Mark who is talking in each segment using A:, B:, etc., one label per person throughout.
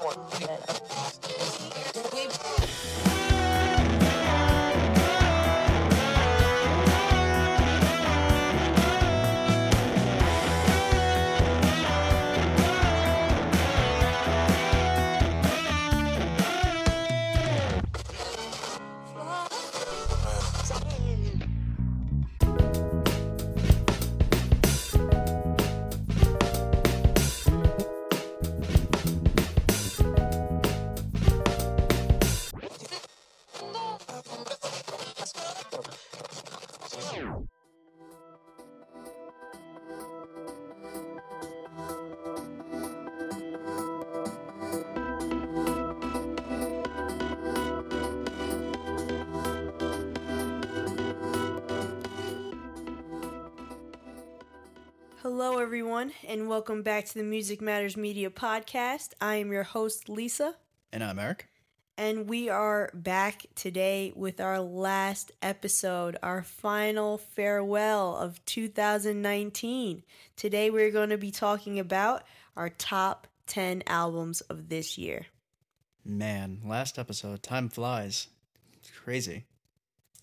A: Hello, everyone, and welcome back to the Music Matters Media Podcast. I am your host, Lisa,
B: And I'm Eric.
A: and we are back today with our last episode, our final farewell of 2019. Today, we're going to be talking about our top 10 albums of this year.
B: Man, last episode, time flies. It's crazy.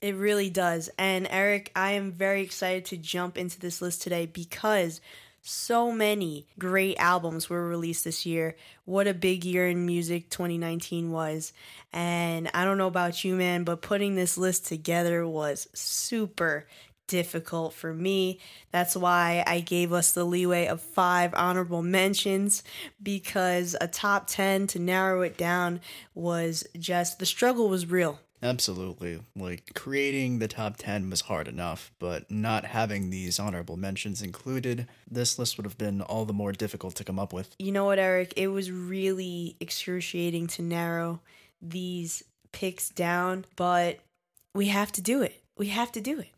A: It really does. And Eric, I am very excited to jump into this list today because so many great albums were released this year. What a big year in music 2019 was. And I don't know about you, man, but putting this list together was super difficult for me. That's why I gave us the leeway of five honorable mentions because a top 10 to narrow it down was just the struggle was real.
B: Absolutely. Like, creating the top 10 was hard enough, but not having these honorable mentions included, this list would have been all the more difficult to come up with.
A: You know what, Eric? It was really excruciating to narrow these picks down, but we have to do it. We have to do it.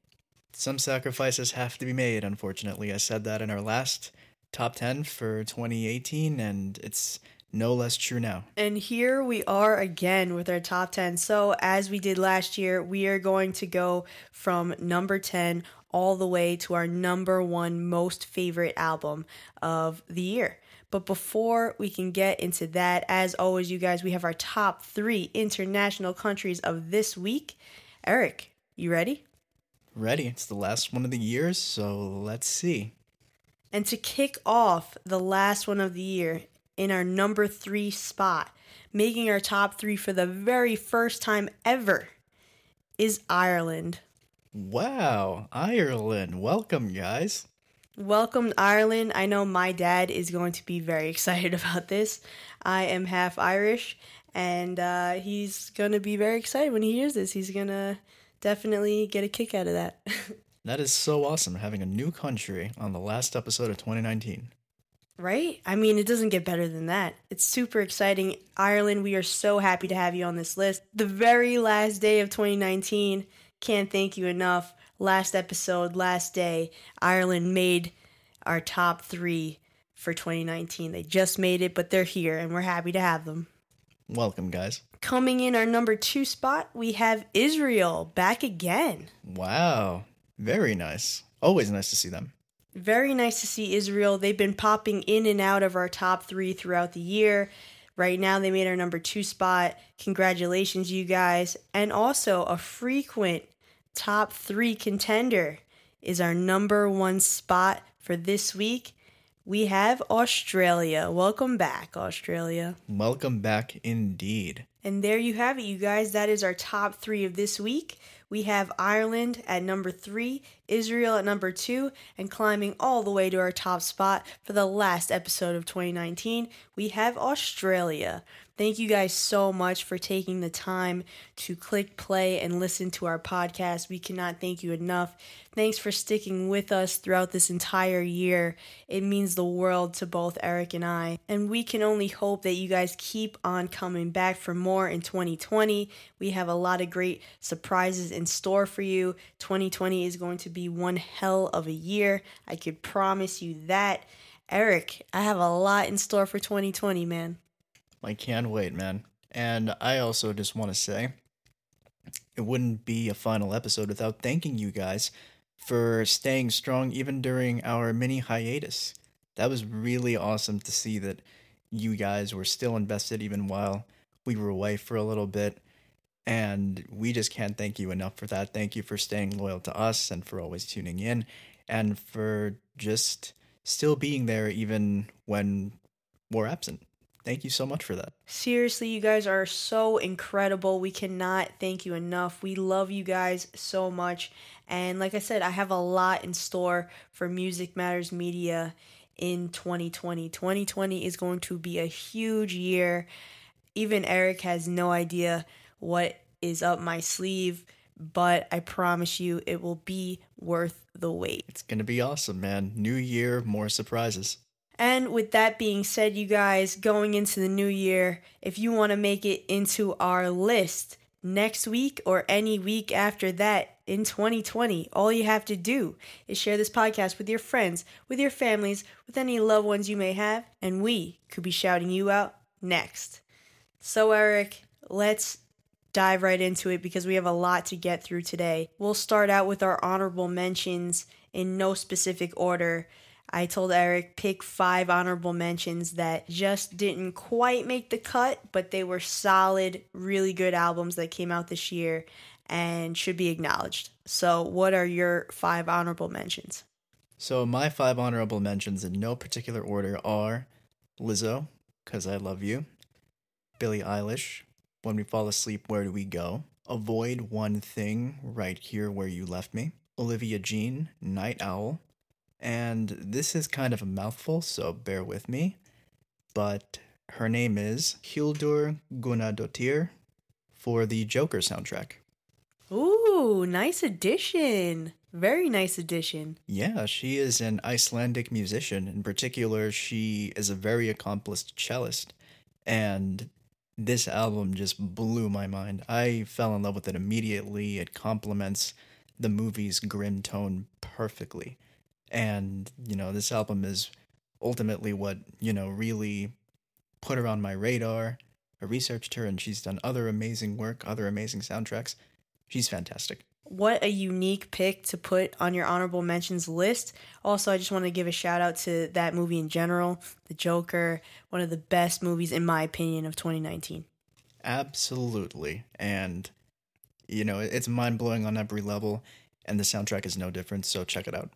B: Some sacrifices have to be made, unfortunately. I said that in our last top 10 for 2018, and it's no less true now.
A: And here we are again with our top 10. So, as we did last year, we are going to go from number 10 all the way to our number one most favorite album of the year. But before we can get into that, as always, you guys, we have our top three international countries of this week. Eric, you ready?
B: Ready? It's the last one of the year, so let's see.
A: And to kick off the last one of the year in our number three spot, making our top three for the very first time ever, is Ireland.
B: Wow, Ireland. Welcome, guys.
A: Welcome, Ireland. I know my dad is going to be very excited about this. I am half Irish, and uh, he's going to be very excited when he hears this. He's going to definitely get a kick out of that.
B: That is so awesome having a new country on the last episode of 2019.
A: Right? I mean, it doesn't get better than that. It's super exciting. Ireland, we are so happy to have you on this list. The very last day of 2019, can't thank you enough. Last episode, last day, Ireland made our top three for 2019. They just made it, but they're here, and we're happy to have them.
B: Welcome, guys.
A: Coming in our number two spot, we have Israel back again.
B: Wow, very nice. Always nice to see them.
A: Very nice to see Israel. They've been popping in and out of our top three throughout the year. Right now, they made our number two spot. Congratulations, you guys. And also, a frequent top three contender is our number one spot for this week. We have Australia. Welcome back, Australia.
B: Welcome back indeed.
A: And there you have it, you guys. That is our top three of this week. We have Ireland at number three, Israel at number two, and climbing all the way to our top spot for the last episode of 2019, we have Australia. Thank you guys so much for taking the time to click play and listen to our podcast. We cannot thank you enough. Thanks for sticking with us throughout this entire year. It means the world to both Eric and I. And we can only hope that you guys keep on coming back for more in 2020. We have a lot of great surprises in store for you. 2020 is going to be one hell of a year. I could promise you that. Eric, I have a lot in store for 2020, man.
B: I can't wait, man. And I also just want to say it wouldn't be a final episode without thanking you guys for staying strong even during our mini hiatus. That was really awesome to see that you guys were still invested even while we were away for a little bit. And we just can't thank you enough for that. Thank you for staying loyal to us and for always tuning in and for just still being there even when we're absent. Thank you so much for that.
A: Seriously, you guys are so incredible. We cannot thank you enough. We love you guys so much. And like I said, I have a lot in store for Music Matters Media in 2020. 2020 is going to be a huge year. Even Eric has no idea what is up my sleeve, but I promise you it will be worth the wait.
B: It's going to be awesome, man. New year, more surprises.
A: And with that being said, you guys, going into the new year, if you want to make it into our list next week or any week after that in 2020, all you have to do is share this podcast with your friends, with your families, with any loved ones you may have, and we could be shouting you out next. So, Eric, let's dive right into it because we have a lot to get through today. We'll start out with our honorable mentions in no specific order. I told Eric pick five honorable mentions that just didn't quite make the cut, but they were solid, really good albums that came out this year and should be acknowledged. So, what are your five honorable mentions?
B: So, my five honorable mentions in no particular order are Lizzo, Cuz I Love You, Billie Eilish, When We Fall Asleep, Where Do We Go? Avoid One Thing, Right Here Where You Left Me, Olivia Jean, Night Owl, and this is kind of a mouthful, so bear with me. But her name is Hildur Guðnadóttir for the Joker soundtrack.
A: Ooh, nice addition. Very nice addition.
B: Yeah, she is an Icelandic musician. In particular, she is a very accomplished cellist. And this album just blew my mind. I fell in love with it immediately. It complements the movie's grim tone perfectly. And, you know, this album is ultimately what, you know, really put her on my radar. I researched her and she's done other amazing work, other amazing soundtracks. She's fantastic.
A: What a unique pick to put on your honorable mentions list. Also, I just want to give a shout out to that movie in general, The Joker, one of the best movies, in my opinion, of 2019.
B: Absolutely. And, you know, it's mind blowing on every level, and the soundtrack is no different, so check it out.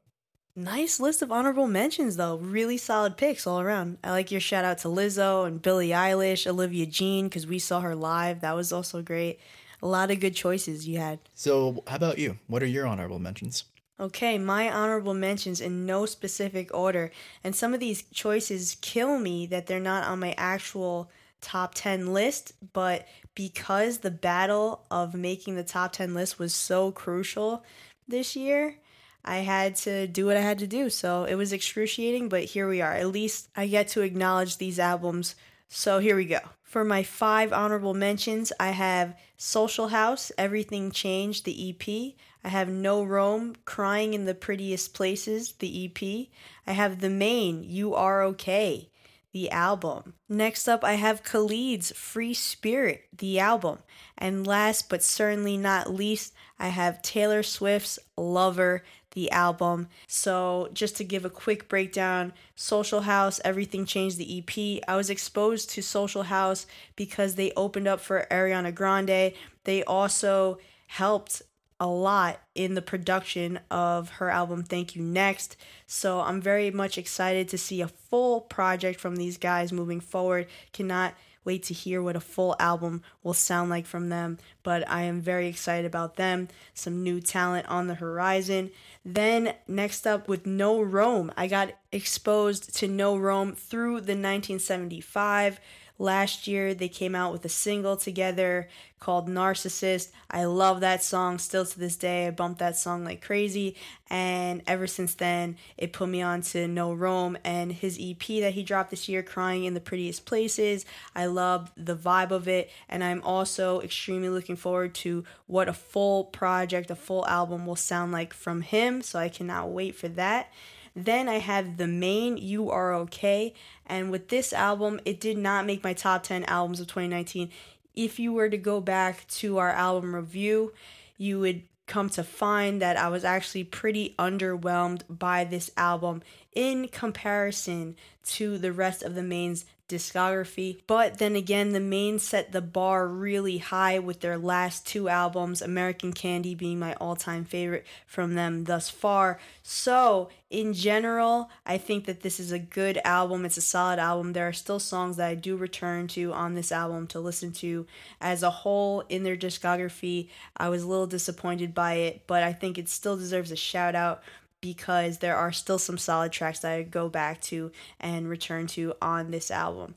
A: Nice list of honorable mentions, though. Really solid picks all around. I like your shout out to Lizzo and Billie Eilish, Olivia Jean, because we saw her live. That was also great. A lot of good choices you had.
B: So, how about you? What are your honorable mentions?
A: Okay, my honorable mentions in no specific order. And some of these choices kill me that they're not on my actual top 10 list, but because the battle of making the top 10 list was so crucial this year, I had to do what I had to do. So it was excruciating, but here we are. At least I get to acknowledge these albums. So here we go. For my five honorable mentions, I have Social House, Everything Changed, the EP. I have No Rome, Crying in the Prettiest Places, the EP. I have The Maine, You Are Okay, the album. Next up, I have Khalid's Free Spirit, the album. And last but certainly not least, I have Taylor Swift's Lover, the album. So, just to give a quick breakdown Social House, Everything Changed the EP. I was exposed to Social House because they opened up for Ariana Grande. They also helped a lot in the production of her album Thank You Next. So, I'm very much excited to see a full project from these guys moving forward. Cannot wait to hear what a full album will sound like from them. But I am very excited about them. Some new talent on the horizon. Then, next up with No Rome, I got exposed to No Rome through the 1975 Last year, they came out with a single together called Narcissist. I love that song still to this day. I bumped that song like crazy. And ever since then, it put me on to No Rome and his EP that he dropped this year, Crying in the Prettiest Places. I love the vibe of it. And I'm also extremely looking forward to what a full project, a full album will sound like from him. So I cannot wait for that. Then I have the Maine You Are Okay. And with this album, it did not make my top 10 albums of 2019. If you were to go back to our album review, you would come to find that I was actually pretty underwhelmed by this album in comparison to the rest of the Maine's discography. But then again, the Maine set the bar really high with their last two albums, American Candy being my all time favorite from them thus far. So, in general, I think that this is a good album. It's a solid album. There are still songs that I do return to on this album to listen to. As a whole, in their discography, I was a little disappointed by it, but I think it still deserves a shout out because there are still some solid tracks that I go back to and return to on this album.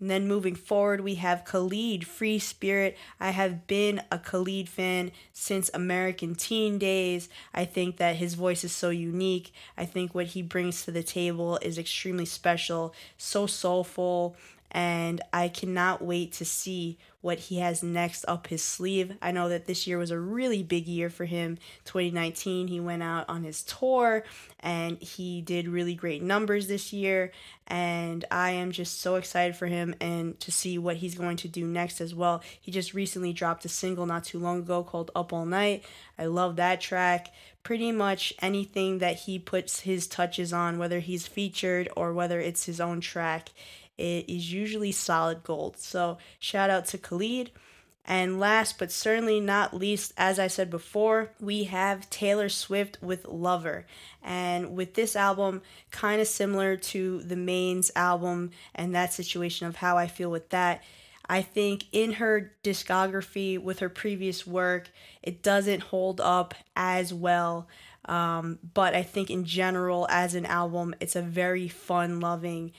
A: And then moving forward, we have Khalid, Free Spirit. I have been a Khalid fan since American Teen days. I think that his voice is so unique. I think what he brings to the table is extremely special, so soulful, and I cannot wait to see what he has next up his sleeve. I know that this year was a really big year for him. 2019, he went out on his tour and he did really great numbers this year. And I am just so excited for him and to see what he's going to do next as well. He just recently dropped a single not too long ago called Up All Night. I love that track. Pretty much anything that he puts his touches on, whether he's featured or whether it's his own track it is usually solid gold. So shout out to Khalid. And last but certainly not least, as I said before, we have Taylor Swift with Lover. And with this album, kind of similar to the Maine's album and that situation of how I feel with that. I think in her discography with her previous work, it doesn't hold up as well. Um, but I think in general, as an album, it's a very fun loving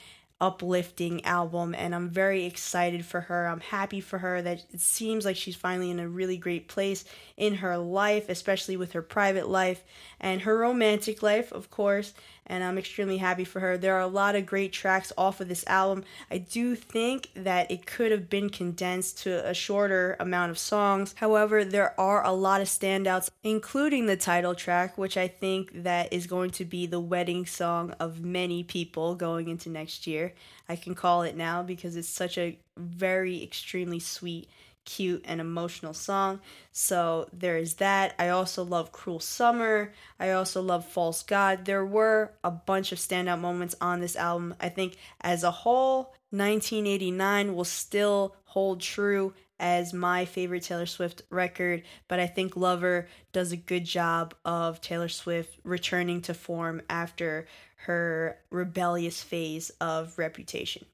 A: uplifting album and I'm very excited for her. I'm happy for her that it seems like she's finally in a really great place in her life, especially with her private life and her romantic life, of course. And I'm extremely happy for her. There are a lot of great tracks off of this album. I do think that it could have been condensed to a shorter amount of songs. However, there are a lot of standouts, including the title track, which I think that is going to be the wedding song of many people going into next year. I can call it now because it's such a very extremely sweet cute and emotional song. So there is that. I also love Cruel Summer. I also love False God. There were a bunch of standout moments on this album. I think as a whole, 1989 will still hold true as my favorite Taylor Swift record, but I think Lover does a good job of Taylor Swift returning to form after her rebellious phase of Reputation.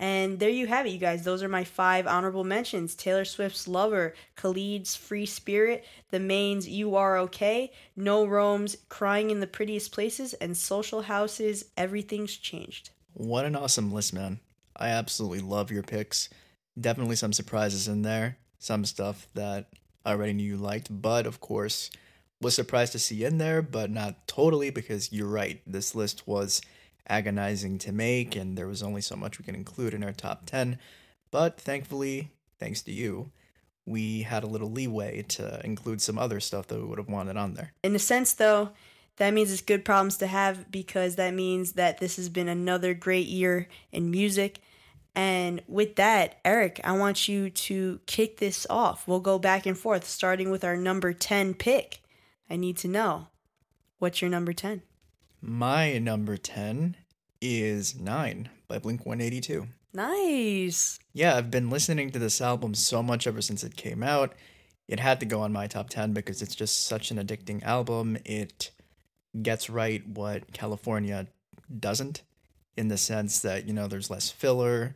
A: And there you have it, you guys. Those are my five honorable mentions Taylor Swift's Lover, Khalid's Free Spirit, The Maine's You Are Okay, No Rome's Crying in the Prettiest Places, and Social House's Everything's Changed.
B: What an awesome list, man. I absolutely love your picks. Definitely some surprises in there, some stuff that I already knew you liked, but of course, was surprised to see in there, but not totally because you're right. This list was agonizing to make, and there was only so much we can include in our top 10. But thankfully, thanks to you, we had a little leeway to include some other stuff that we would have wanted on there.
A: In a sense, though, that means it's good problems to have because that means that this has been another great year in music. And with that, Eric, I want you to kick this off. We'll go back and forth, starting with our number 10 pick. I need to know what's your number 10?
B: My number 10 is Nine by Blink 182.
A: Nice.
B: Yeah, I've been listening to this album so much ever since it came out. It had to go on my top 10 because it's just such an addicting album. It gets right what California doesn't, in the sense that, you know, there's less filler,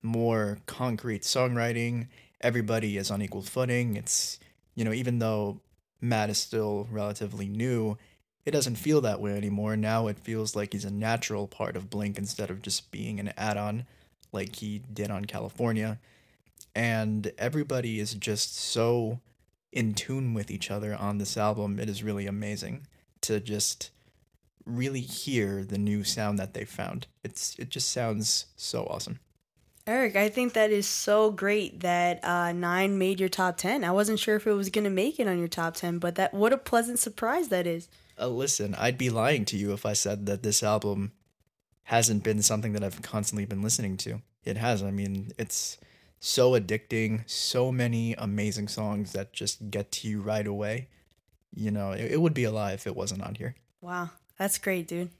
B: more concrete songwriting. Everybody is on equal footing. It's, you know, even though Matt is still relatively new, it doesn't feel that way anymore. Now it feels like he's a natural part of Blink instead of just being an add on like he did on California. And everybody is just so in tune with each other on this album. It is really amazing to just really hear the new sound that they found. It's it just sounds so awesome.
A: Eric, I think that is so great that uh, Nine made your top ten. I wasn't sure if it was gonna make it on your top ten, but that what a pleasant surprise that is.
B: Uh, listen, I'd be lying to you if I said that this album hasn't been something that I've constantly been listening to. It has. I mean, it's so addicting, so many amazing songs that just get to you right away. You know, it, it would be a lie if it wasn't on here.
A: Wow, that's great, dude.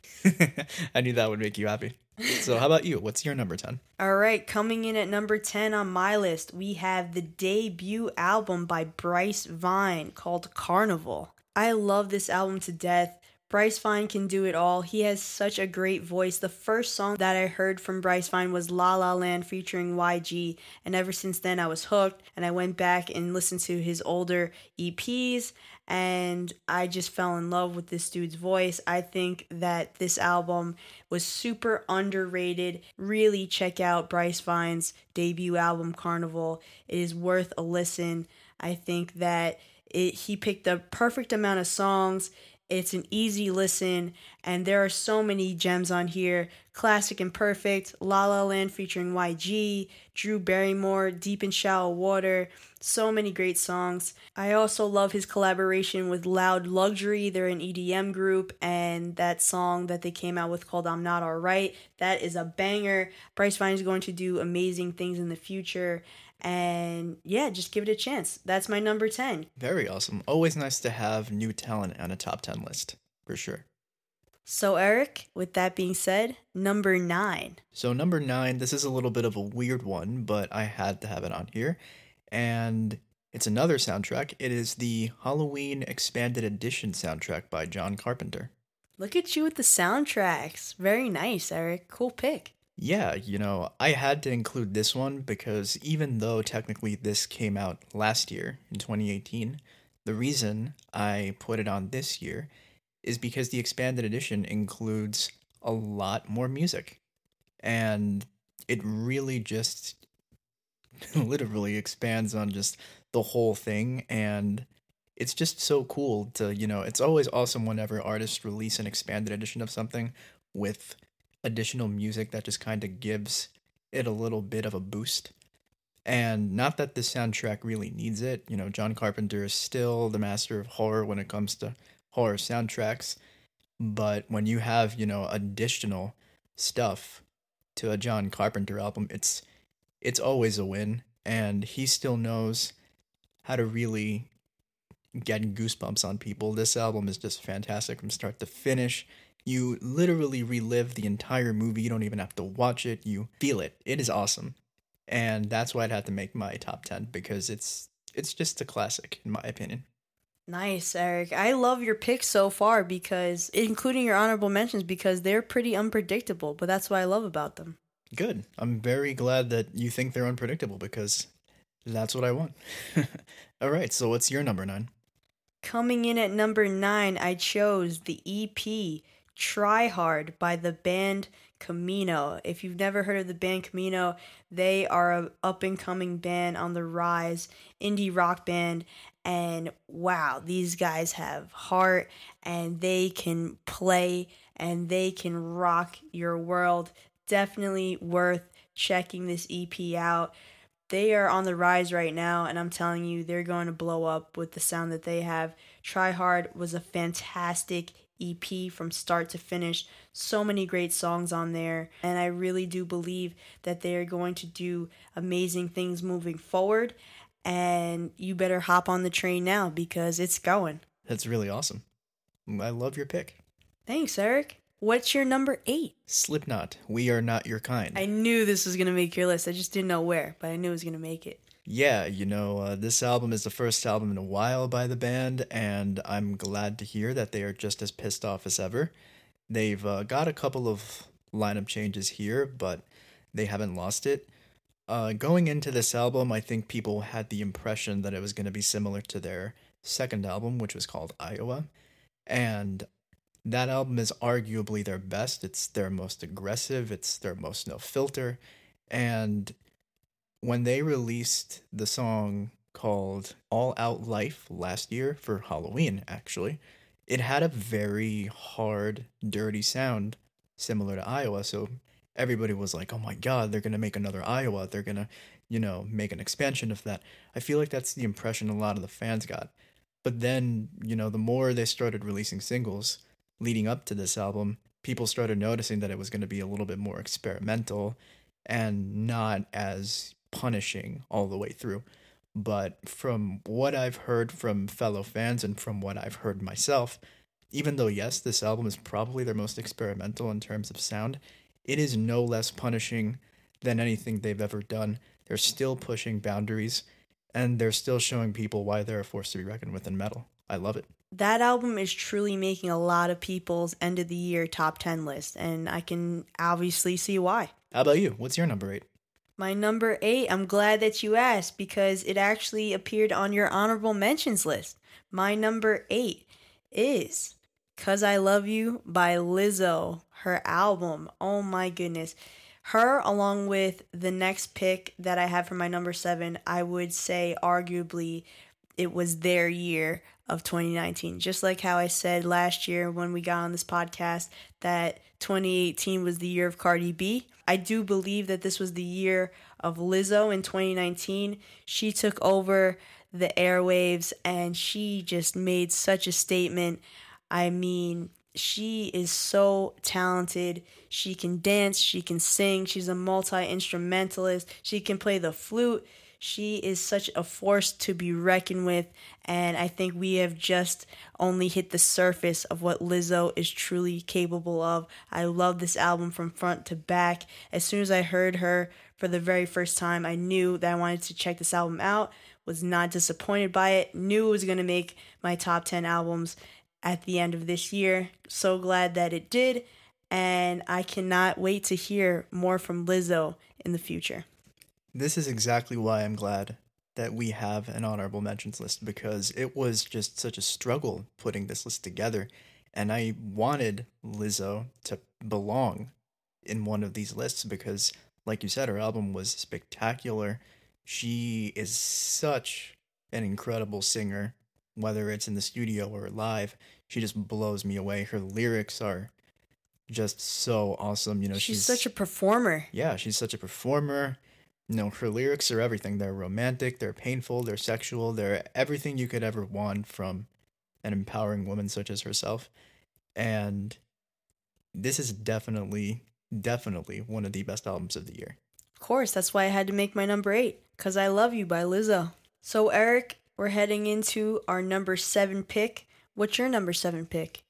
B: I knew that would make you happy. So, how about you? What's your number 10?
A: All right, coming in at number 10 on my list, we have the debut album by Bryce Vine called Carnival. I love this album to death. Bryce Vine can do it all. He has such a great voice. The first song that I heard from Bryce Vine was La La Land featuring YG, and ever since then I was hooked and I went back and listened to his older EPs and I just fell in love with this dude's voice. I think that this album was super underrated. Really check out Bryce Vine's debut album Carnival. It is worth a listen. I think that it, he picked the perfect amount of songs. It's an easy listen, and there are so many gems on here. Classic and Perfect, La La Land featuring YG, Drew Barrymore, Deep in Shallow Water. So many great songs. I also love his collaboration with Loud Luxury. They're an EDM group, and that song that they came out with called I'm Not Alright, that is a banger. Bryce Vine is going to do amazing things in the future. And yeah, just give it a chance. That's my number 10.
B: Very awesome. Always nice to have new talent on a top 10 list, for sure.
A: So, Eric, with that being said, number nine.
B: So, number nine, this is a little bit of a weird one, but I had to have it on here. And it's another soundtrack. It is the Halloween Expanded Edition soundtrack by John Carpenter.
A: Look at you with the soundtracks. Very nice, Eric. Cool pick.
B: Yeah, you know, I had to include this one because even though technically this came out last year in 2018, the reason I put it on this year is because the expanded edition includes a lot more music. And it really just literally expands on just the whole thing and it's just so cool to, you know, it's always awesome whenever artists release an expanded edition of something with additional music that just kind of gives it a little bit of a boost. And not that the soundtrack really needs it. You know, John Carpenter is still the master of horror when it comes to horror soundtracks. But when you have, you know, additional stuff to a John Carpenter album, it's it's always a win. And he still knows how to really get goosebumps on people. This album is just fantastic from start to finish. You literally relive the entire movie. You don't even have to watch it. You feel it. It is awesome. And that's why I'd have to make my top 10 because it's it's just a classic in my opinion.
A: Nice, Eric. I love your picks so far because including your honorable mentions because they're pretty unpredictable, but that's what I love about them.
B: Good. I'm very glad that you think they're unpredictable because that's what I want. All right, so what's your number 9?
A: Coming in at number 9, I chose the EP Try Hard by the band Camino. If you've never heard of the band Camino, they are an up and coming band on the rise, indie rock band and wow, these guys have heart and they can play and they can rock your world. Definitely worth checking this EP out. They are on the rise right now, and I'm telling you, they're going to blow up with the sound that they have. Try Hard was a fantastic EP from start to finish. So many great songs on there, and I really do believe that they are going to do amazing things moving forward. And you better hop on the train now because it's going.
B: That's really awesome. I love your pick.
A: Thanks, Eric. What's your number eight?
B: Slipknot, We Are Not Your Kind.
A: I knew this was going to make your list. I just didn't know where, but I knew it was going to make it.
B: Yeah, you know, uh, this album is the first album in a while by the band, and I'm glad to hear that they are just as pissed off as ever. They've uh, got a couple of lineup changes here, but they haven't lost it. Uh, going into this album, I think people had the impression that it was going to be similar to their second album, which was called Iowa. And that album is arguably their best. It's their most aggressive, it's their most no filter. And when they released the song called All Out Life last year for Halloween, actually, it had a very hard, dirty sound similar to Iowa. So everybody was like, oh my God, they're going to make another Iowa. They're going to, you know, make an expansion of that. I feel like that's the impression a lot of the fans got. But then, you know, the more they started releasing singles leading up to this album, people started noticing that it was going to be a little bit more experimental and not as punishing all the way through. But from what I've heard from fellow fans and from what I've heard myself, even though, yes, this album is probably their most experimental in terms of sound, it is no less punishing than anything they've ever done. They're still pushing boundaries and they're still showing people why they're a force to be reckoned with in metal. I love it.
A: That album is truly making a lot of people's end of the year top 10 list, and I can obviously see why.
B: How about you? What's your number eight?
A: My number eight, I'm glad that you asked because it actually appeared on your honorable mentions list. My number eight is Cuz I Love You by Lizzo, her album. Oh my goodness. Her, along with the next pick that I have for my number seven, I would say arguably it was their year of 2019. Just like how I said last year when we got on this podcast that 2018 was the year of Cardi B. I do believe that this was the year of Lizzo in 2019. She took over the airwaves and she just made such a statement. I mean, she is so talented. She can dance, she can sing, she's a multi instrumentalist, she can play the flute. She is such a force to be reckoned with, and I think we have just only hit the surface of what Lizzo is truly capable of. I love this album from front to back. As soon as I heard her for the very first time, I knew that I wanted to check this album out. Was not disappointed by it. Knew it was going to make my top 10 albums at the end of this year. So glad that it did, and I cannot wait to hear more from Lizzo in the future.
B: This is exactly why I'm glad that we have an honorable mentions list because it was just such a struggle putting this list together. And I wanted Lizzo to belong in one of these lists because, like you said, her album was spectacular. She is such an incredible singer, whether it's in the studio or live. She just blows me away. Her lyrics are just so awesome. You know,
A: she's, she's such a performer.
B: Yeah, she's such a performer you know, her lyrics are everything. They're romantic, they're painful, they're sexual, they're everything you could ever want from an empowering woman such as herself. And this is definitely, definitely one of the best albums of the year.
A: Of course, that's why I had to make my number eight, because I Love You by Lizzo. So, Eric, we're heading into our number seven pick. What's your number seven pick?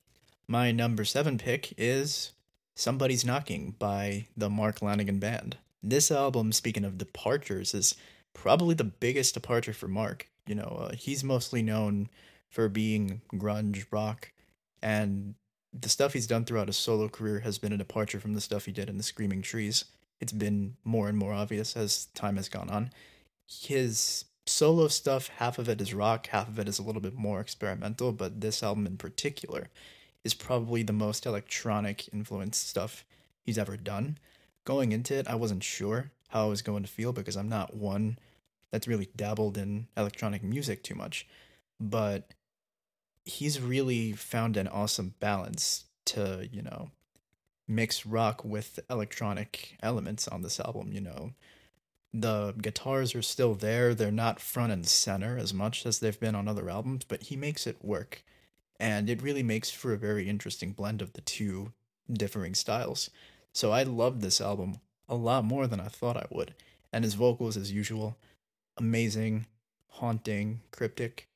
B: My number seven pick is Somebody's Knocking by the Mark Lanegan Band. This album, speaking of departures, is probably the biggest departure for Mark. You know, uh, he's mostly known for being grunge rock, and the stuff he's done throughout his solo career has been a departure from the stuff he did in the Screaming Trees. It's been more and more obvious as time has gone on. His solo stuff, half of it is rock, half of it is a little bit more experimental, but this album in particular is probably the most electronic influenced stuff he's ever done going into it, I wasn't sure how I was going to feel because I'm not one that's really dabbled in electronic music too much. But he's really found an awesome balance to, you know, mix rock with electronic elements on this album, you know. The guitars are still there, they're not front and center as much as they've been on other albums, but he makes it work. And it really makes for a very interesting blend of the two differing styles. So I loved this album a lot more than I thought I would. And his vocals, as usual, amazing, haunting, cryptic.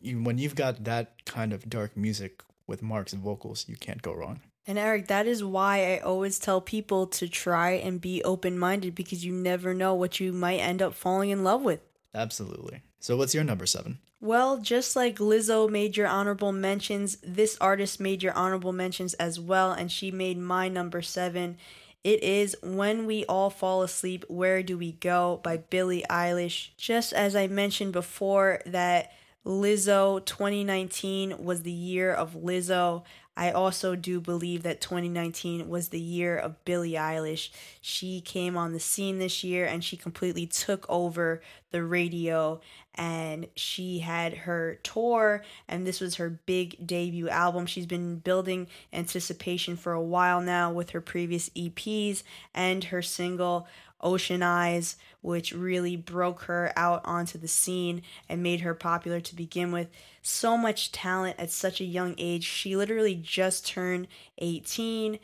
B: You, when you've got that kind of dark music with Mark's vocals, you can't go wrong.
A: And Eric, that is why I always tell people to try and be open minded because you never know what you might end up falling in love with.
B: Absolutely. So, what's your number seven?
A: Well, just like Lizzo made your honorable mentions, this artist made your honorable mentions as well, and she made my number seven. It is When We All Fall Asleep, Where Do We Go by Billie Eilish. Just as I mentioned before, that Lizzo 2019 was the year of Lizzo. I also do believe that 2019 was the year of Billie Eilish. She came on the scene this year and she completely took over the radio and she had her tour and this was her big debut album. She's been building anticipation for a while now with her previous EPs and her single Ocean Eyes, which really broke her out onto the scene and made her popular to begin with. So much talent at such a young age. She literally just turned 18,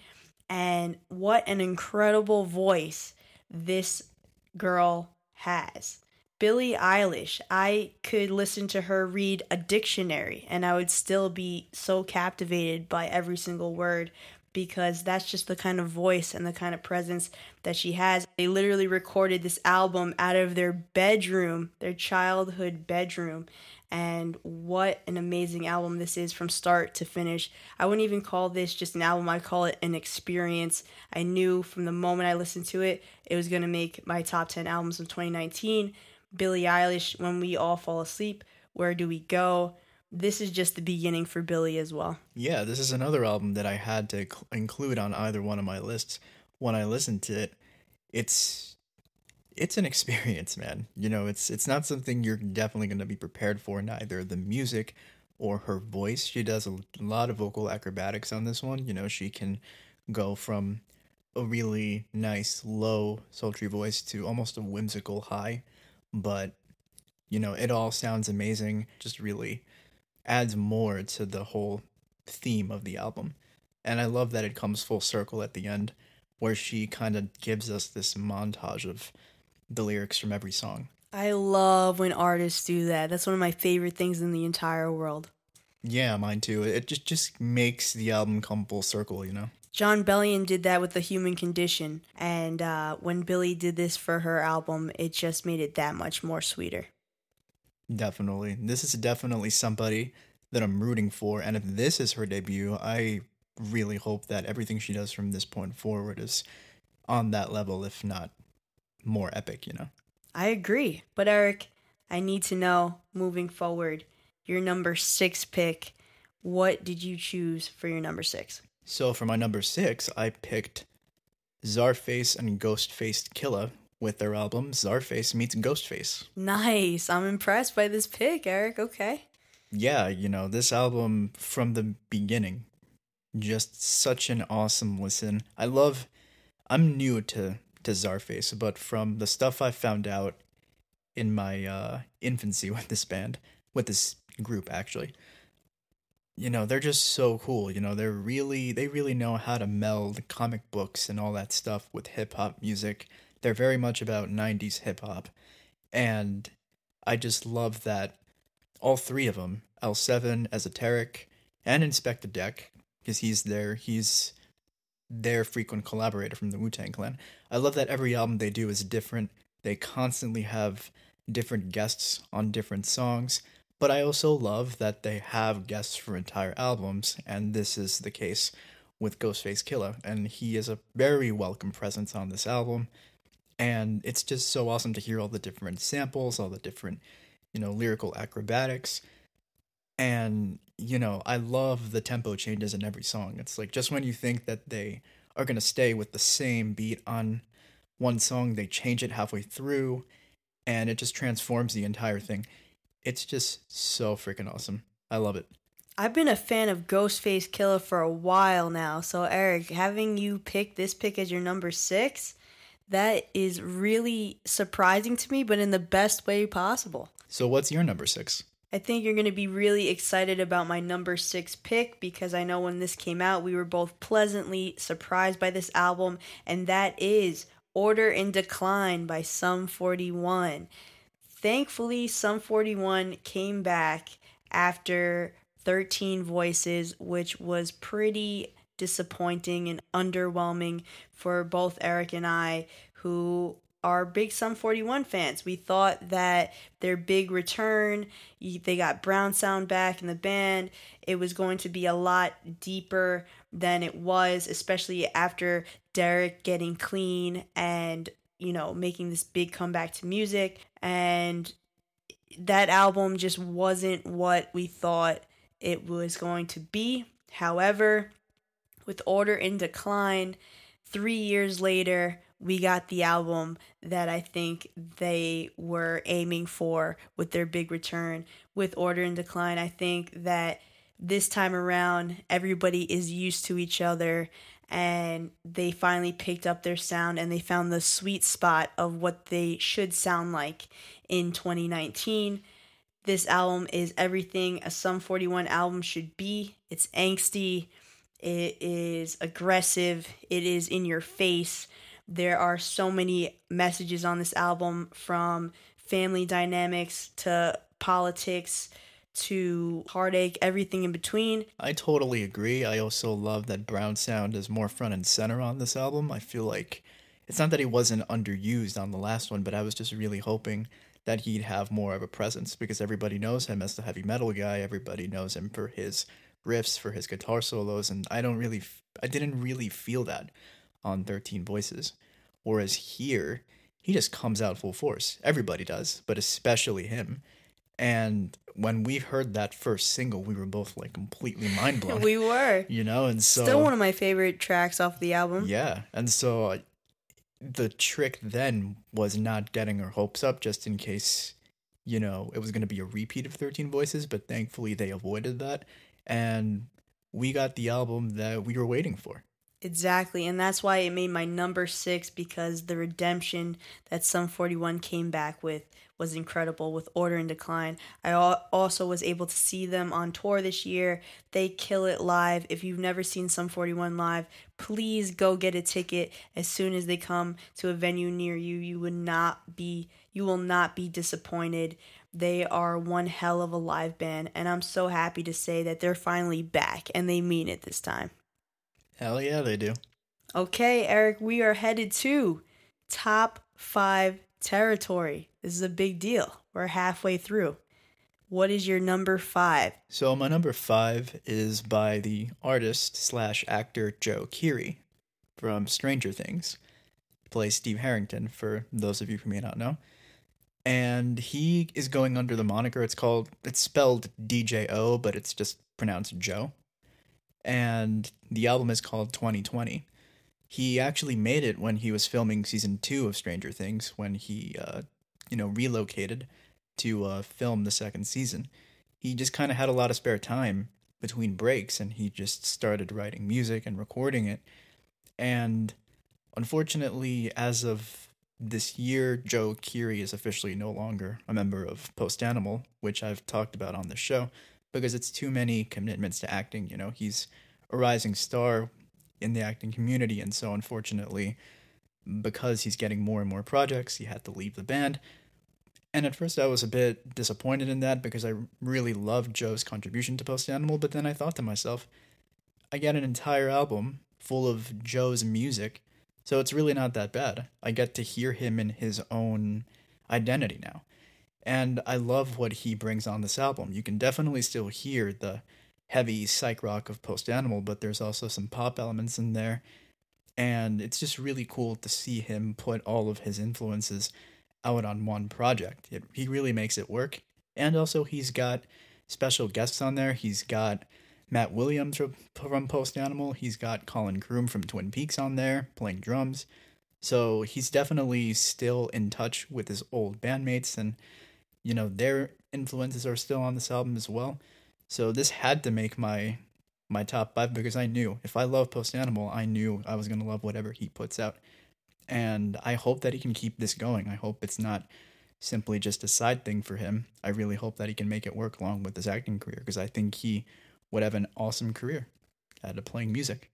A: and what an incredible voice this girl has. Billie Eilish, I could listen to her read a dictionary and I would still be so captivated by every single word because that's just the kind of voice and the kind of presence that she has. They literally recorded this album out of their bedroom, their childhood bedroom. And what an amazing album this is from start to finish. I wouldn't even call this just an album, I call it an experience. I knew from the moment I listened to it, it was going to make my top 10 albums of 2019. Billie Eilish, When We All Fall Asleep, Where Do We Go? This is just the beginning for Billie as well.
B: Yeah, this is another album that I had to cl- include on either one of my lists when I listened to it. It's it's an experience, man. You know, it's it's not something you're definitely going to be prepared for neither the music or her voice. She does a lot of vocal acrobatics on this one. You know, she can go from a really nice low sultry voice to almost a whimsical high, but you know, it all sounds amazing. Just really adds more to the whole theme of the album. And I love that it comes full circle at the end, where she kind of gives us this montage of the lyrics from every song.
A: I love when artists do that. That's one of my favorite things in the entire world.
B: Yeah, mine too. It just just makes the album come full circle, you know.
A: Jon Bellion did that with the Human Condition, and uh, when Billie did this for her album, it just made it that much more sweeter.
B: Definitely. This is definitely somebody that I'm rooting for. And if this is her debut, I really hope that everything she does from this point forward is on that level, if not more epic, you know?
A: I agree. But Eric, I need to know moving forward, your number six pick. What did you choose for your number six?
B: So for my number six, I picked Czarface and Ghostface Killah with their album Czarface Meets Ghostface.
A: Nice. I'm impressed by this pick, Eric. Okay.
B: Yeah, you know, this album from the beginning, just such an awesome listen. I love, I'm new to, to Czarface, but from the stuff I found out in my uh, infancy with this band, with this group actually, you know, they're just so cool. You know, they're really, they really know how to meld comic books and all that stuff with hip hop music they're very much about 90s hip hop. And I just love that all three of them, L7, Esoteric, and Inspectah Deck, because he's there, he's their frequent collaborator from the Wu Tang Clan. I love that every album they do is different. They constantly have different guests on different songs, but I also love that they have guests for entire albums, and this is the case with Ghostface Killah, and he is a very welcome presence on this album and it's just so awesome to hear all the different samples all the different you know lyrical acrobatics. And you know i love the tempo changes in every song. It's like just when you think that they are going to stay with the same beat on one song they change it halfway through and it just transforms the entire thing. It's just so freaking awesome. I love it.
A: I've been a fan of Ghostface Killah for a while now. So Eric, having you pick this pick as your number 6, that is really surprising to me, but in the best way possible.
B: So, what's your number six?
A: I think you're going to be really excited about my number six pick because I know when this came out, we were both pleasantly surprised by this album, and that is Order in Decline by Sum 41. Thankfully, Sum 41 came back after 13 Voices, which was pretty disappointing and underwhelming for both Eric and I, who are big Sum 41 fans. We thought that their big return, they got Brown Sound back in the band, it was going to be a lot deeper than it was, especially after Deryck getting clean and, you know, making this big comeback to music. And that album just wasn't what we thought it was going to be. However, with Order in Decline, three years later, we got the album that I think they were aiming for with their big return. With Order in Decline, I think that this time around, everybody is used to each other and they finally picked up their sound and they found the sweet spot of what they should sound like in 2019. This album is everything a Sum 41 album should be. It's angsty, it is aggressive, it is in your face. There are so many messages on this album from family dynamics to politics to heartache, everything in between.
B: I totally agree. I also love that Brown Sound is more front and center on this album. I feel like it's not that he wasn't underused on the last one, but I was just really hoping that he'd have more of a presence because everybody knows him as the heavy metal guy. Everybody knows him for his riffs, for his guitar solos, and I don't really, I didn't really feel that on 13 Voices. Whereas here, he just comes out full force. Everybody does, but especially him. And when we heard that first single, we were both like completely mind blown.
A: we were.
B: You know, and so.
A: Still one of my favorite tracks off the album.
B: Yeah. And so uh, the trick then was not getting our hopes up just in case, you know, it was going to be a repeat of 13 Voices, but thankfully they avoided that. And we got the album that we were waiting for.
A: Exactly, and that's why it made my number six because the redemption that Sum 41 came back with was incredible with Order in Decline. I also was able to see them on tour this year. They kill it live. If you've never seen Sum 41 live, please go get a ticket as soon as they come to a venue near you. You would not be you will not be disappointed. They are one hell of a live band and I'm so happy to say that they're finally back and they mean it this time.
B: Hell yeah, they do.
A: Okay, Eric, we are headed to top five territory. This is a big deal. We're halfway through. What is your number five?
B: So my number five is by the artist slash actor Joe Keery from Stranger Things. Plays Steve Harrington for those of you who may not know. And he is going under the moniker. It's called it's spelled DJO, but it's just pronounced Joe and the album is called 2020. He actually made it when he was filming season two of Stranger Things, when he, uh, you know, relocated to uh, film the second season. He just kind of had a lot of spare time between breaks, and he just started writing music and recording it. And unfortunately, as of this year, Joe Keery is officially no longer a member of Post Animal, which I've talked about on the show because it's too many commitments to acting. You know, he's a rising star in the acting community, and so unfortunately, because he's getting more and more projects, he had to leave the band. And at first, I was a bit disappointed in that because I really loved Joe's contribution to Post Animal, but then I thought to myself, I get an entire album full of Joe's music, so it's really not that bad. I get to hear him in his own identity now. And I love what he brings on this album. You can definitely still hear the heavy psych rock of Post Animal, but there's also some pop elements in there. And it's just really cool to see him put all of his influences out on one project. It, he really makes it work. And also, he's got special guests on there. He's got Matt Williams from Post Animal. He's got Colin Croom from Twin Peaks on there playing drums. So he's definitely still in touch with his old bandmates and you know their influences are still on this album as well. So this had to make my my top five because I knew if I love Post Animal, I knew I was gonna love whatever he puts out, and I hope that he can keep this going. I hope it's not simply just a side thing for him. I really hope that he can make it work along with his acting career because I think he would have an awesome career at playing music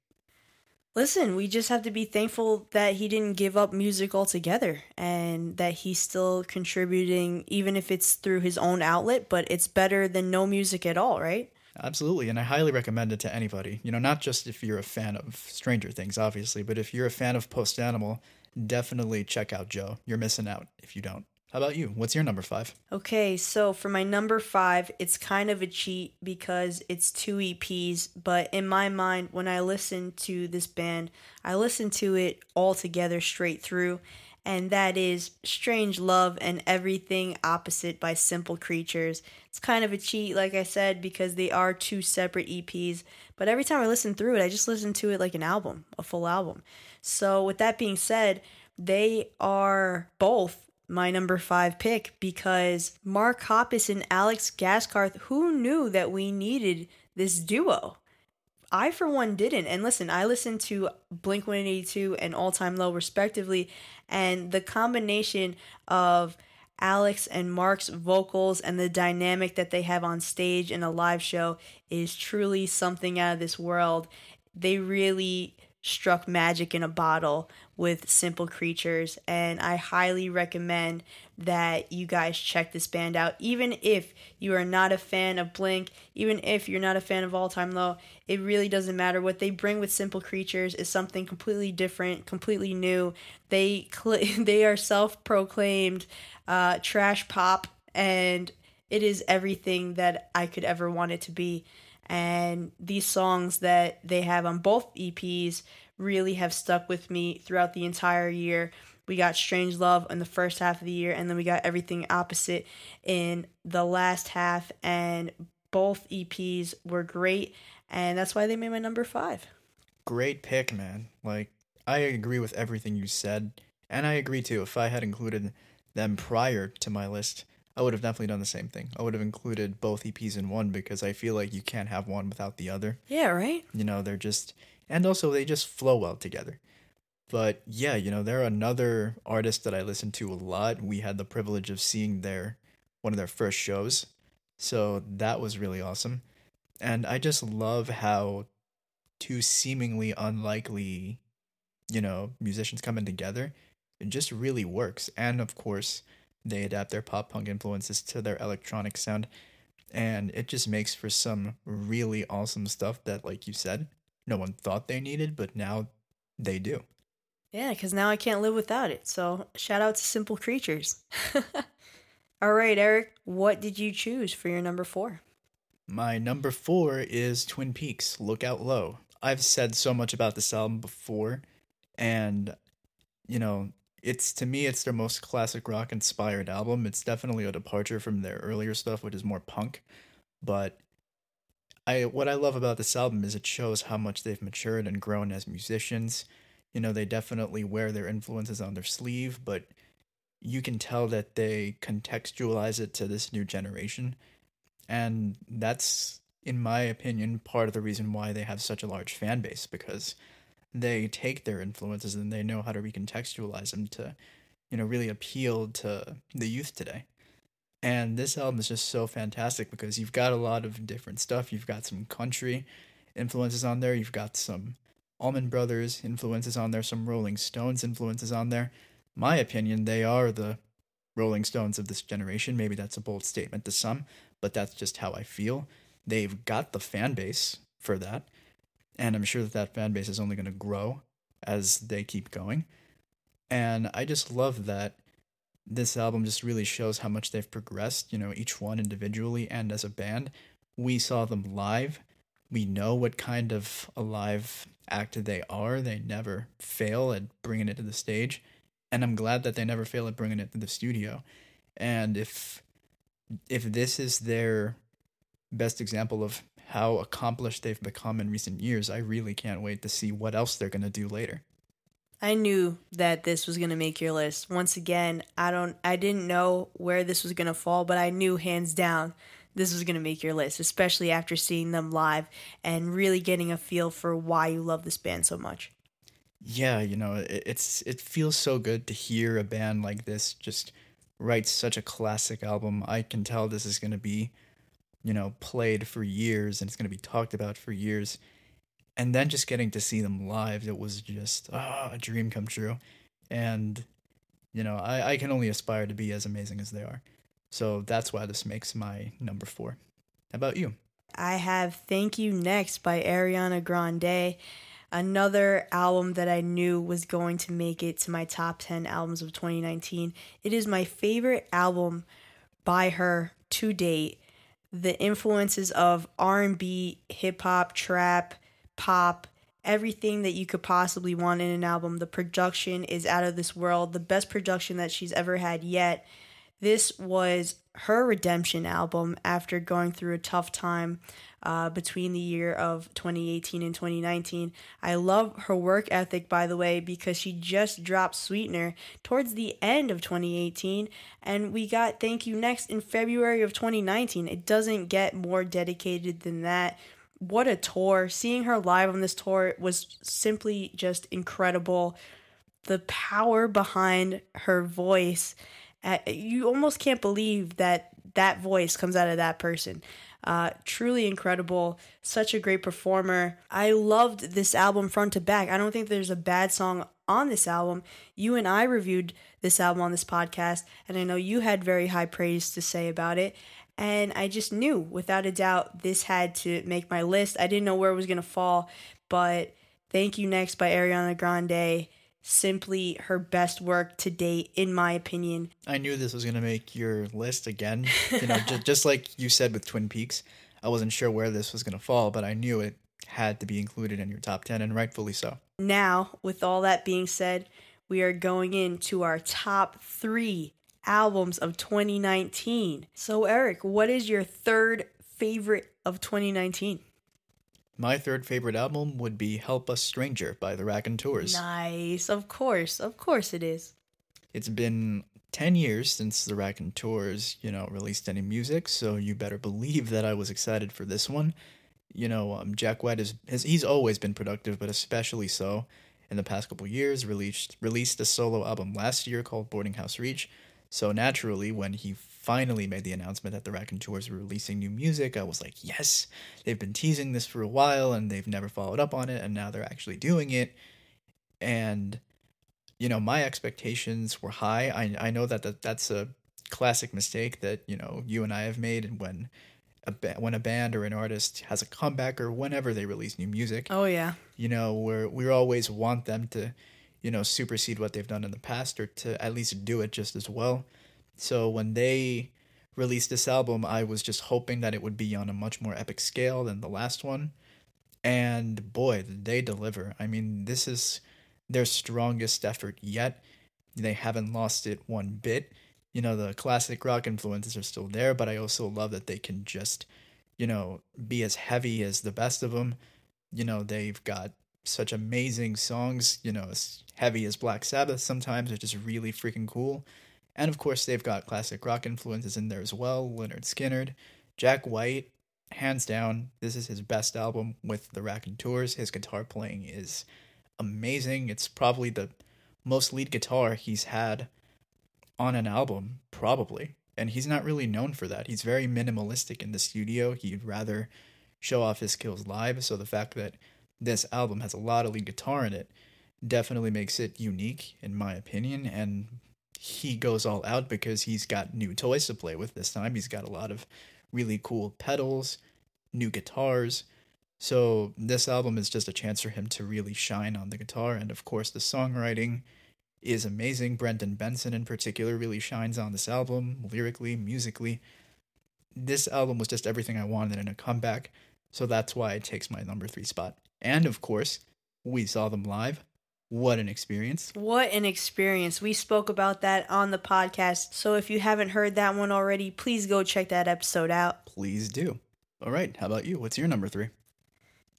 A: listen, we just have to be thankful that he didn't give up music altogether and that he's still contributing, even if it's through his own outlet, but it's better than no music at all, right?
B: Absolutely. And I highly recommend it to anybody. You know, not just if you're a fan of Stranger Things, obviously, but if you're a fan of Post Animal, definitely check out Joe. You're missing out if you don't. How about you? What's your number five?
A: Okay, so for my number five, it's kind of a cheat because it's two EPs, but in my mind, when I listen to this band, I listen to it all together straight through, and that is Strange Love and Everything Opposite by Simple Creatures. It's kind of a cheat, like I said, because they are two separate EPs, but every time I listen through it, I just listen to it like an album, a full album. So, with that being said, they are both my number five pick because Mark Hoppus and Alex Gaskarth, who knew that we needed this duo? I, for one, didn't. And listen, I listened to Blink 182 and All Time Low, respectively, and the combination of Alex and Mark's vocals and the dynamic that they have on stage in a live show is truly something out of this world. They really struck magic in a bottle with Simple Creatures, and I highly recommend that you guys check this band out. Even if you are not a fan of Blink, even if you're not a fan of All Time Low, it really doesn't matter. What they bring with Simple Creatures is something completely different, completely new. They cl- they are self-proclaimed uh, trash pop, and it is everything that I could ever want it to be. And these songs that they have on both EPs really have stuck with me throughout the entire year. We got Strange Love in the first half of the year, and then we got Everything Opposite in the last half. And both EPs were great, and that's why they made my number five.
B: Great pick, man. Like, I agree with everything you said. And I agree too. If I had included them prior to my list, I would have definitely done the same thing. I would have included both EPs in one because I feel like you can't have one without the other.
A: Yeah, right?
B: You know, they're just, and also they just flow well together. But yeah, you know, they're another artist that I listen to a lot. We had the privilege of seeing their one of their first shows. So that was really awesome. And I just love how two seemingly unlikely, you know, musicians coming together. It just really works. And of course, they adapt their pop punk influences to their electronic sound. And it just makes for some really awesome stuff that, like you said, no one thought they needed, but now they do.
A: Yeah, because now I can't live without it. So shout out to Simple Creatures. All right, Eric, what did you choose for your number four?
B: My number four is Twin Peaks Lookout Low. I've said so much about this album before, and, you know, it's to me it's their most classic rock inspired album. It's definitely a departure from their earlier stuff, which is more punk. But I what I love about this album is it shows how much they've matured and grown as musicians. You know, they definitely wear their influences on their sleeve, but you can tell that they contextualize it to this new generation. And that's, in my opinion, part of the reason why they have such a large fan base because they take their influences and they know how to recontextualize them to, you know, really appeal to the youth today. And this album is just so fantastic because you've got a lot of different stuff. You've got some country influences on there. You've got some Allman Brothers influences on there, some Rolling Stones influences on there. My opinion, they are the Rolling Stones of this generation. Maybe that's a bold statement to some, but that's just how I feel. They've got the fan base for that and I'm sure that that fan base is only going to grow as they keep going. And I just love that this album just really shows how much they've progressed, you know, each one individually and as a band. We saw them live. We know what kind of a live act they are. They never fail at bringing it to the stage. And I'm glad that they never fail at bringing it to the studio. And if if this is their best example of how accomplished they've become in recent years, I really can't wait to see what else they're going to do later.
A: I knew that this was going to make your list. Once again, I don't I didn't know where this was going to fall, but I knew hands down this was going to make your list, especially after seeing them live and really getting a feel for why you love this band so much.
B: Yeah, you know, it, it's it feels so good to hear a band like this just write such a classic album. I can tell this is going to be you know, played for years and it's going to be talked about for years. And then just getting to see them live, it was just oh, a dream come true. And, you know, I, I can only aspire to be as amazing as they are. So that's why this makes my number four. How about you?
A: I have Thank You Next by Ariana Grande, another album that I knew was going to make it to my top 10 albums of 2019. It is my favorite album by her to date the influences of R&B, hip hop, trap, pop, everything that you could possibly want in an album. The production is out of this world, the best production that she's ever had yet. This was her redemption album after going through a tough time uh, between the year of 2018 and 2019. I love her work ethic, by the way, because she just dropped Sweetener towards the end of 2018, and we got Thank You Next in February of 2019. It doesn't get more dedicated than that. What a tour! Seeing her live on this tour was simply just incredible. The power behind her voice, you almost can't believe that that voice comes out of that person. Uh, truly incredible. Such a great performer. I loved this album front to back. I don't think there's a bad song on this album. You and I reviewed this album on this podcast, and I know you had very high praise to say about it. And I just knew without a doubt this had to make my list. I didn't know where it was going to fall, but Thank You Next by Ariana Grande simply her best work to date, in my opinion.
B: I knew this was gonna make your list again. You know, just, just like you said with Twin Peaks, I wasn't sure where this was gonna fall, but I knew it had to be included in your top ten, and rightfully so.
A: Now, with all that being said, we are going into our top three albums of 2019. So, Eric, what is your third favorite of 2019?
B: My third favorite album would be Help Us Stranger by the Raconteurs.
A: Nice. Of course. Of course it is.
B: It's been 10 years since the Raconteurs, you know, released any music, so you better believe that I was excited for this one. You know, um, Jack White is has, he's always been productive, but especially so in the past couple years. Released released a solo album last year called Boarding House Reach. So naturally, when he finally made the announcement that the Raconteurs were releasing new music, I was like, yes, they've been teasing this for a while and they've never followed up on it, and now they're actually doing it. And, you know, my expectations were high. I, I know that, that that's a classic mistake that, you know, you and I have made and when a ba- when a band or an artist has a comeback or whenever they release new music.
A: Oh yeah.
B: You know, where we always want them to, you know, supersede what they've done in the past or to at least do it just as well. So when they released this album, I was just hoping that it would be on a much more epic scale than the last one. And boy, they deliver. I mean, this is their strongest effort yet. They haven't lost it one bit. You know, the classic rock influences are still there, but I also love that they can just, you know, be as heavy as the best of them. You know, they've got such amazing songs, you know, as heavy as Black Sabbath sometimes, which is really freaking cool. And of course, they've got classic rock influences in there as well. Lynyrd Skynyrd, Jack White, hands down, this is his best album with the Raconteurs. His guitar playing is amazing. It's probably the most lead guitar he's had on an album, probably. And he's not really known for that. He's very minimalistic in the studio. He'd rather show off his skills live. So the fact that this album has a lot of lead guitar in it definitely makes it unique, in my opinion. And he goes all out because he's got new toys to play with this time. He's got a lot of really cool pedals, new guitars. So this album is just a chance for him to really shine on the guitar. And of course, the songwriting is amazing. Brendan Benson, in particular, really shines on this album, lyrically, musically. This album was just everything I wanted in a comeback. So that's why it takes my number three spot. And of course, we saw them live. What an experience.
A: What an experience. We spoke about that on the podcast. So if you haven't heard that one already, please go check that episode out.
B: Please do. All right, how about you? What's your number three?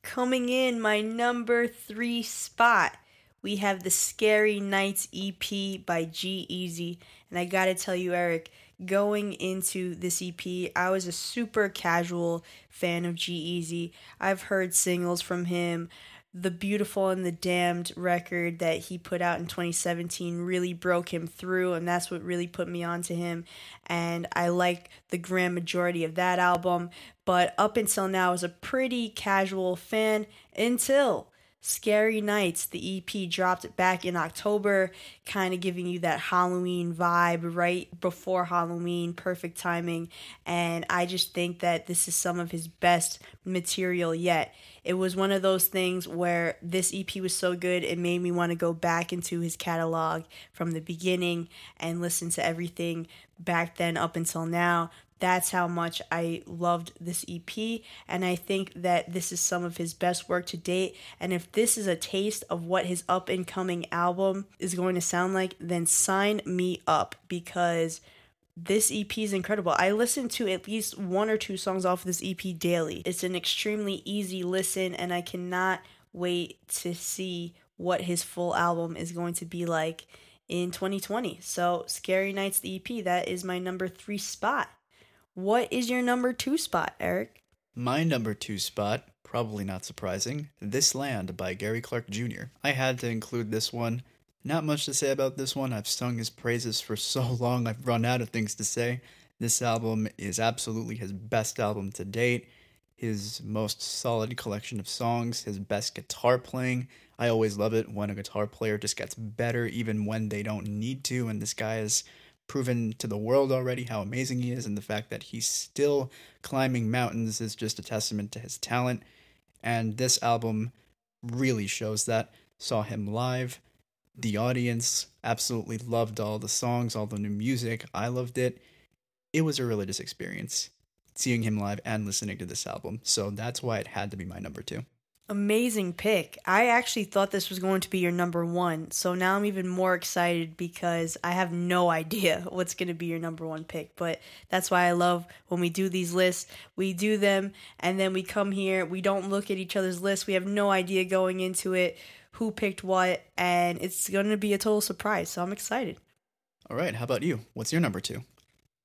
A: Coming in my number three spot, we have the Scary Nights EP by G-Eazy. And I gotta tell you, Eric, going into this EP, I was a super casual fan of G-Eazy. I've heard singles from him. The Beautiful and the Damned record that he put out in 2017 really broke him through, and that's what really put me onto him. And I like the grand majority of that album, but up until now, I was a pretty casual fan until Scary Nights, the EP dropped back in October, kind of giving you that Halloween vibe right before Halloween, perfect timing. And I just think that this is some of his best material yet. It was one of those things where this EP was so good, it made me want to go back into his catalog from the beginning and listen to everything back then up until now that's how much I loved this EP. And I think that this is some of his best work to date. And if this is a taste of what his up and coming album is going to sound like, then sign me up because this EP is incredible. I listen to at least one or two songs off this EP daily. It's an extremely easy listen, and I cannot wait to see what his full album is going to be like in 2020. So, Scary Nights, the EP, that is my number three spot. What is your number two spot, Eric?
B: My number two spot, probably not surprising, This Land by Gary Clark Jr. I had to include this one. Not much to say about this one. I've sung his praises for so long, I've run out of things to say. This album is absolutely his best album to date, his most solid collection of songs, his best guitar playing. I always love it when a guitar player just gets better even when they don't need to, and this guy has proven to the world already how amazing he is, and the fact that he's still climbing mountains is just a testament to his talent. And this album really shows that. Saw him live. The audience absolutely loved all the songs, all the new music. I loved it. It was a religious experience seeing him live and listening to this album. So that's why it had to be my number two.
A: Amazing pick. I actually thought this was going to be your number one. So now I'm even more excited because I have no idea what's going to be your number one pick. But that's why I love when we do these lists. We do them and then we come here. We don't look at each other's lists. We have no idea going into it who picked what. And it's going to be a total surprise. So I'm excited.
B: All right. How about you? What's your number two?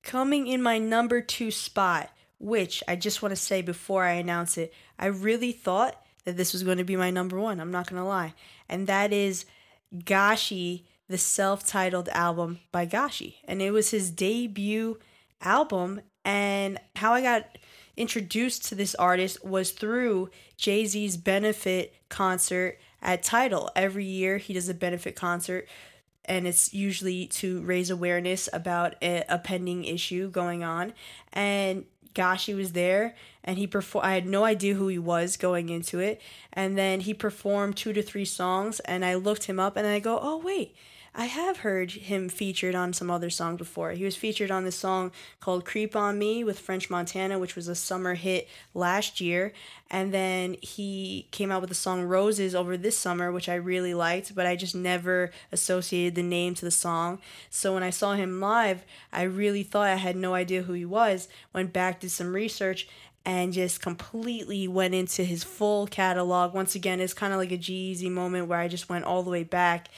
A: Coming in my number two spot, which I just want to say before I announce it, I really thought that this was going to be my number one. I'm not going to lie. And that is Gashi, the self titled album by Gashi. And it was his debut album. And how I got introduced to this artist was through Jay Z's benefit concert at Tidal. Every year he does a benefit concert. And it's usually to raise awareness about a, a pending issue going on. And Gashi was there and he performed I had no idea who he was going into it. And then he performed two to three songs and I looked him up and I go oh wait I have heard him featured on some other songs before. He was featured on this song called Creep on Me with French Montana, which was a summer hit last year. And then he came out with the song Roses over this summer, which I really liked, but I just never associated the name to the song. So when I saw him live, I really thought I had no idea who he was. Went back, did some research, and just completely went into his full catalog. Once again, it's kind of like a G-Eazy moment where I just went all the way back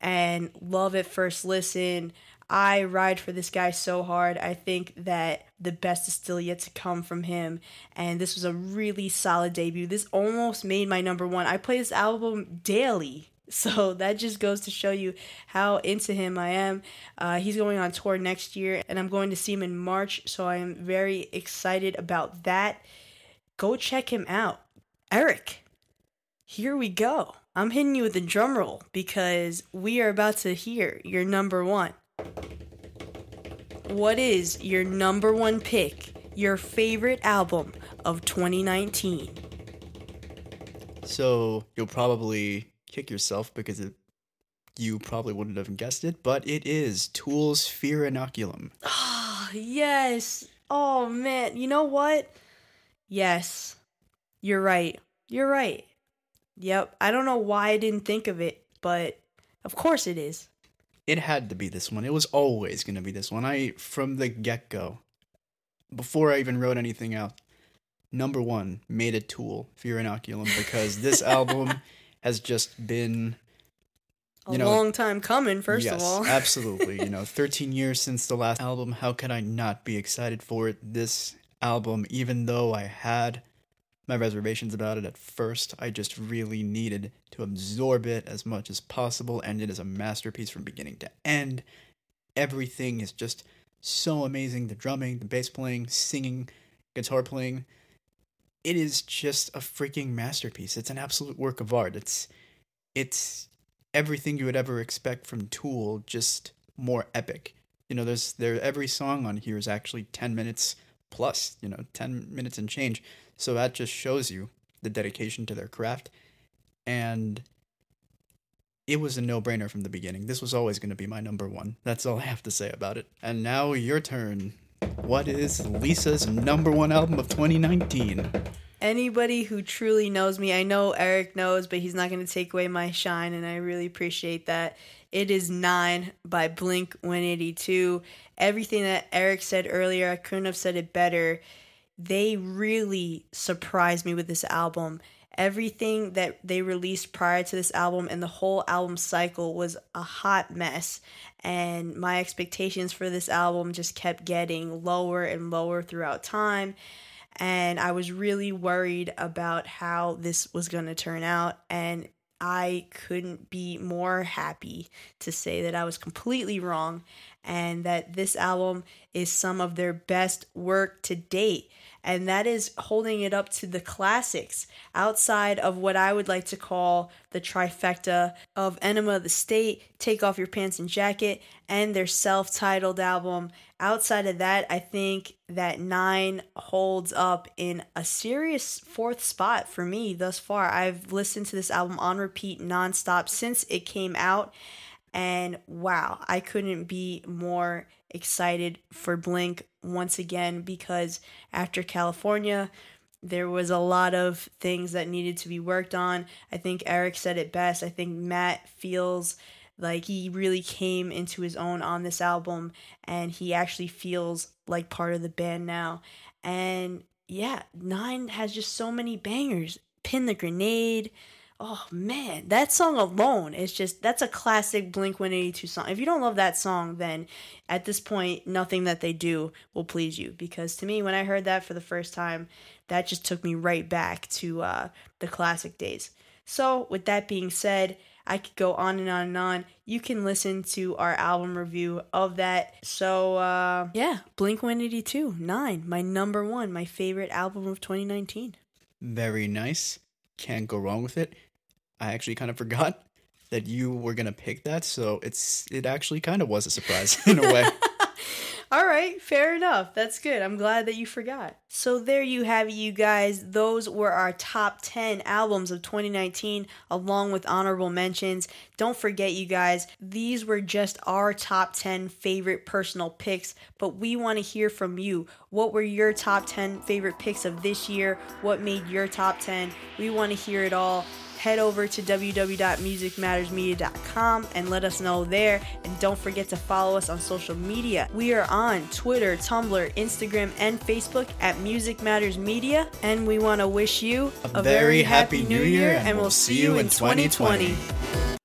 A: and love at first listen. I ride for this guy so hard. I think that the best is still yet to come from him. And this was a really solid debut. This almost made my number one. I play this album daily. So that just goes to show you how into him I am. Uh, he's going on tour next year, and I'm going to see him in March. So I am very excited about that. Go check him out. Eric, here we go. I'm hitting you with a drum roll because we are about to hear your number one. What is your number one pick, your favorite album of 2019?
B: So you'll probably kick yourself because it, you probably wouldn't have guessed it, but it is Tool's Fear Inoculum.
A: Ah, oh, yes. Oh, man. You know what? Yes. You're right. You're right. Yep. I don't know why I didn't think of it, but of course it is.
B: It had to be this one. It was always going to be this one. I, from the get go, before I even wrote anything out, number one, made a tool, Fear Inoculum, because this album has just been.
A: You a know, long time coming, first
B: yes,
A: of all.
B: absolutely. You know, 13 years since the last album. How could I not be excited for it? This album, even though I had my reservations about it at first. I just really needed to absorb it as much as possible, and it is a masterpiece from beginning to end. Everything is just so amazing the drumming, the bass playing, singing, guitar playing. It is just a freaking masterpiece. It's an absolute work of art. It's it's everything you would ever expect from Tool, just more epic. You know, there's there every song on here is actually 10 minutes plus, you know, 10 minutes and change. So that just shows you the dedication to their craft. And it was a no brainer from the beginning. This was always going to be my number one. That's all I have to say about it. And now your turn. What is Lisa's number one album of 2019?
A: Anybody who truly knows me, I know Eric knows, but he's not going to take away my shine, and I really appreciate that. It is Nine by Blink 182. Everything that Eric said earlier, I couldn't have said it better they really surprised me with this album. Everything that they released prior to this album and the whole album cycle was a hot mess. And my expectations for this album just kept getting lower and lower throughout time. And I was really worried about how this was going to turn out. And I couldn't be more happy to say that I was completely wrong and that this album is some of their best work to date and that is holding it up to the classics outside of what I would like to call the trifecta of Enema of the State, Take Off Your Pants and Jacket, and their self titled album. Outside of that, I think that Nine holds up in a serious fourth spot for me thus far. I've listened to this album on repeat nonstop since it came out, and wow, I couldn't be more excited for Blink once again because after California, there was a lot of things that needed to be worked on. I think Eric said it best. I think Matt feels like he really came into his own on this album and he actually feels like part of the band now. And yeah, Nine has just so many bangers. Pin the Grenade, oh man, that song alone is just that's a classic Blink 182 song. If you don't love that song, then at this point, nothing that they do will please you. Because to me, when I heard that for the first time, that just took me right back to uh, the classic days. So, with that being said, I could go on and on and on. You can listen to our album review of that. So, uh, yeah, Blink 182, 9, my number one, my favorite album of 2019.
B: Very nice. Can't go wrong with it. I actually kind of forgot that you were gonna pick that, so it's it actually kind of was a surprise in a way.
A: All right, fair enough. That's good. I'm glad that you forgot. So there you have it, you guys. Those were our top 10 albums of 2019 along with honorable mentions. Don't forget you guys, these were just our top 10 favorite personal picks, but we want to hear from you. What were your top 10 favorite picks of this year? What made your top 10? We want to hear it all head over to www.musicmattersmedia.com and let us know there. And don't forget to follow us on social media. We are on Twitter, Tumblr, Instagram, and Facebook at Music Matters Media. And we want to wish you
B: a, a very, very, happy, New Year, and, and we'll see you in 2020. 2020.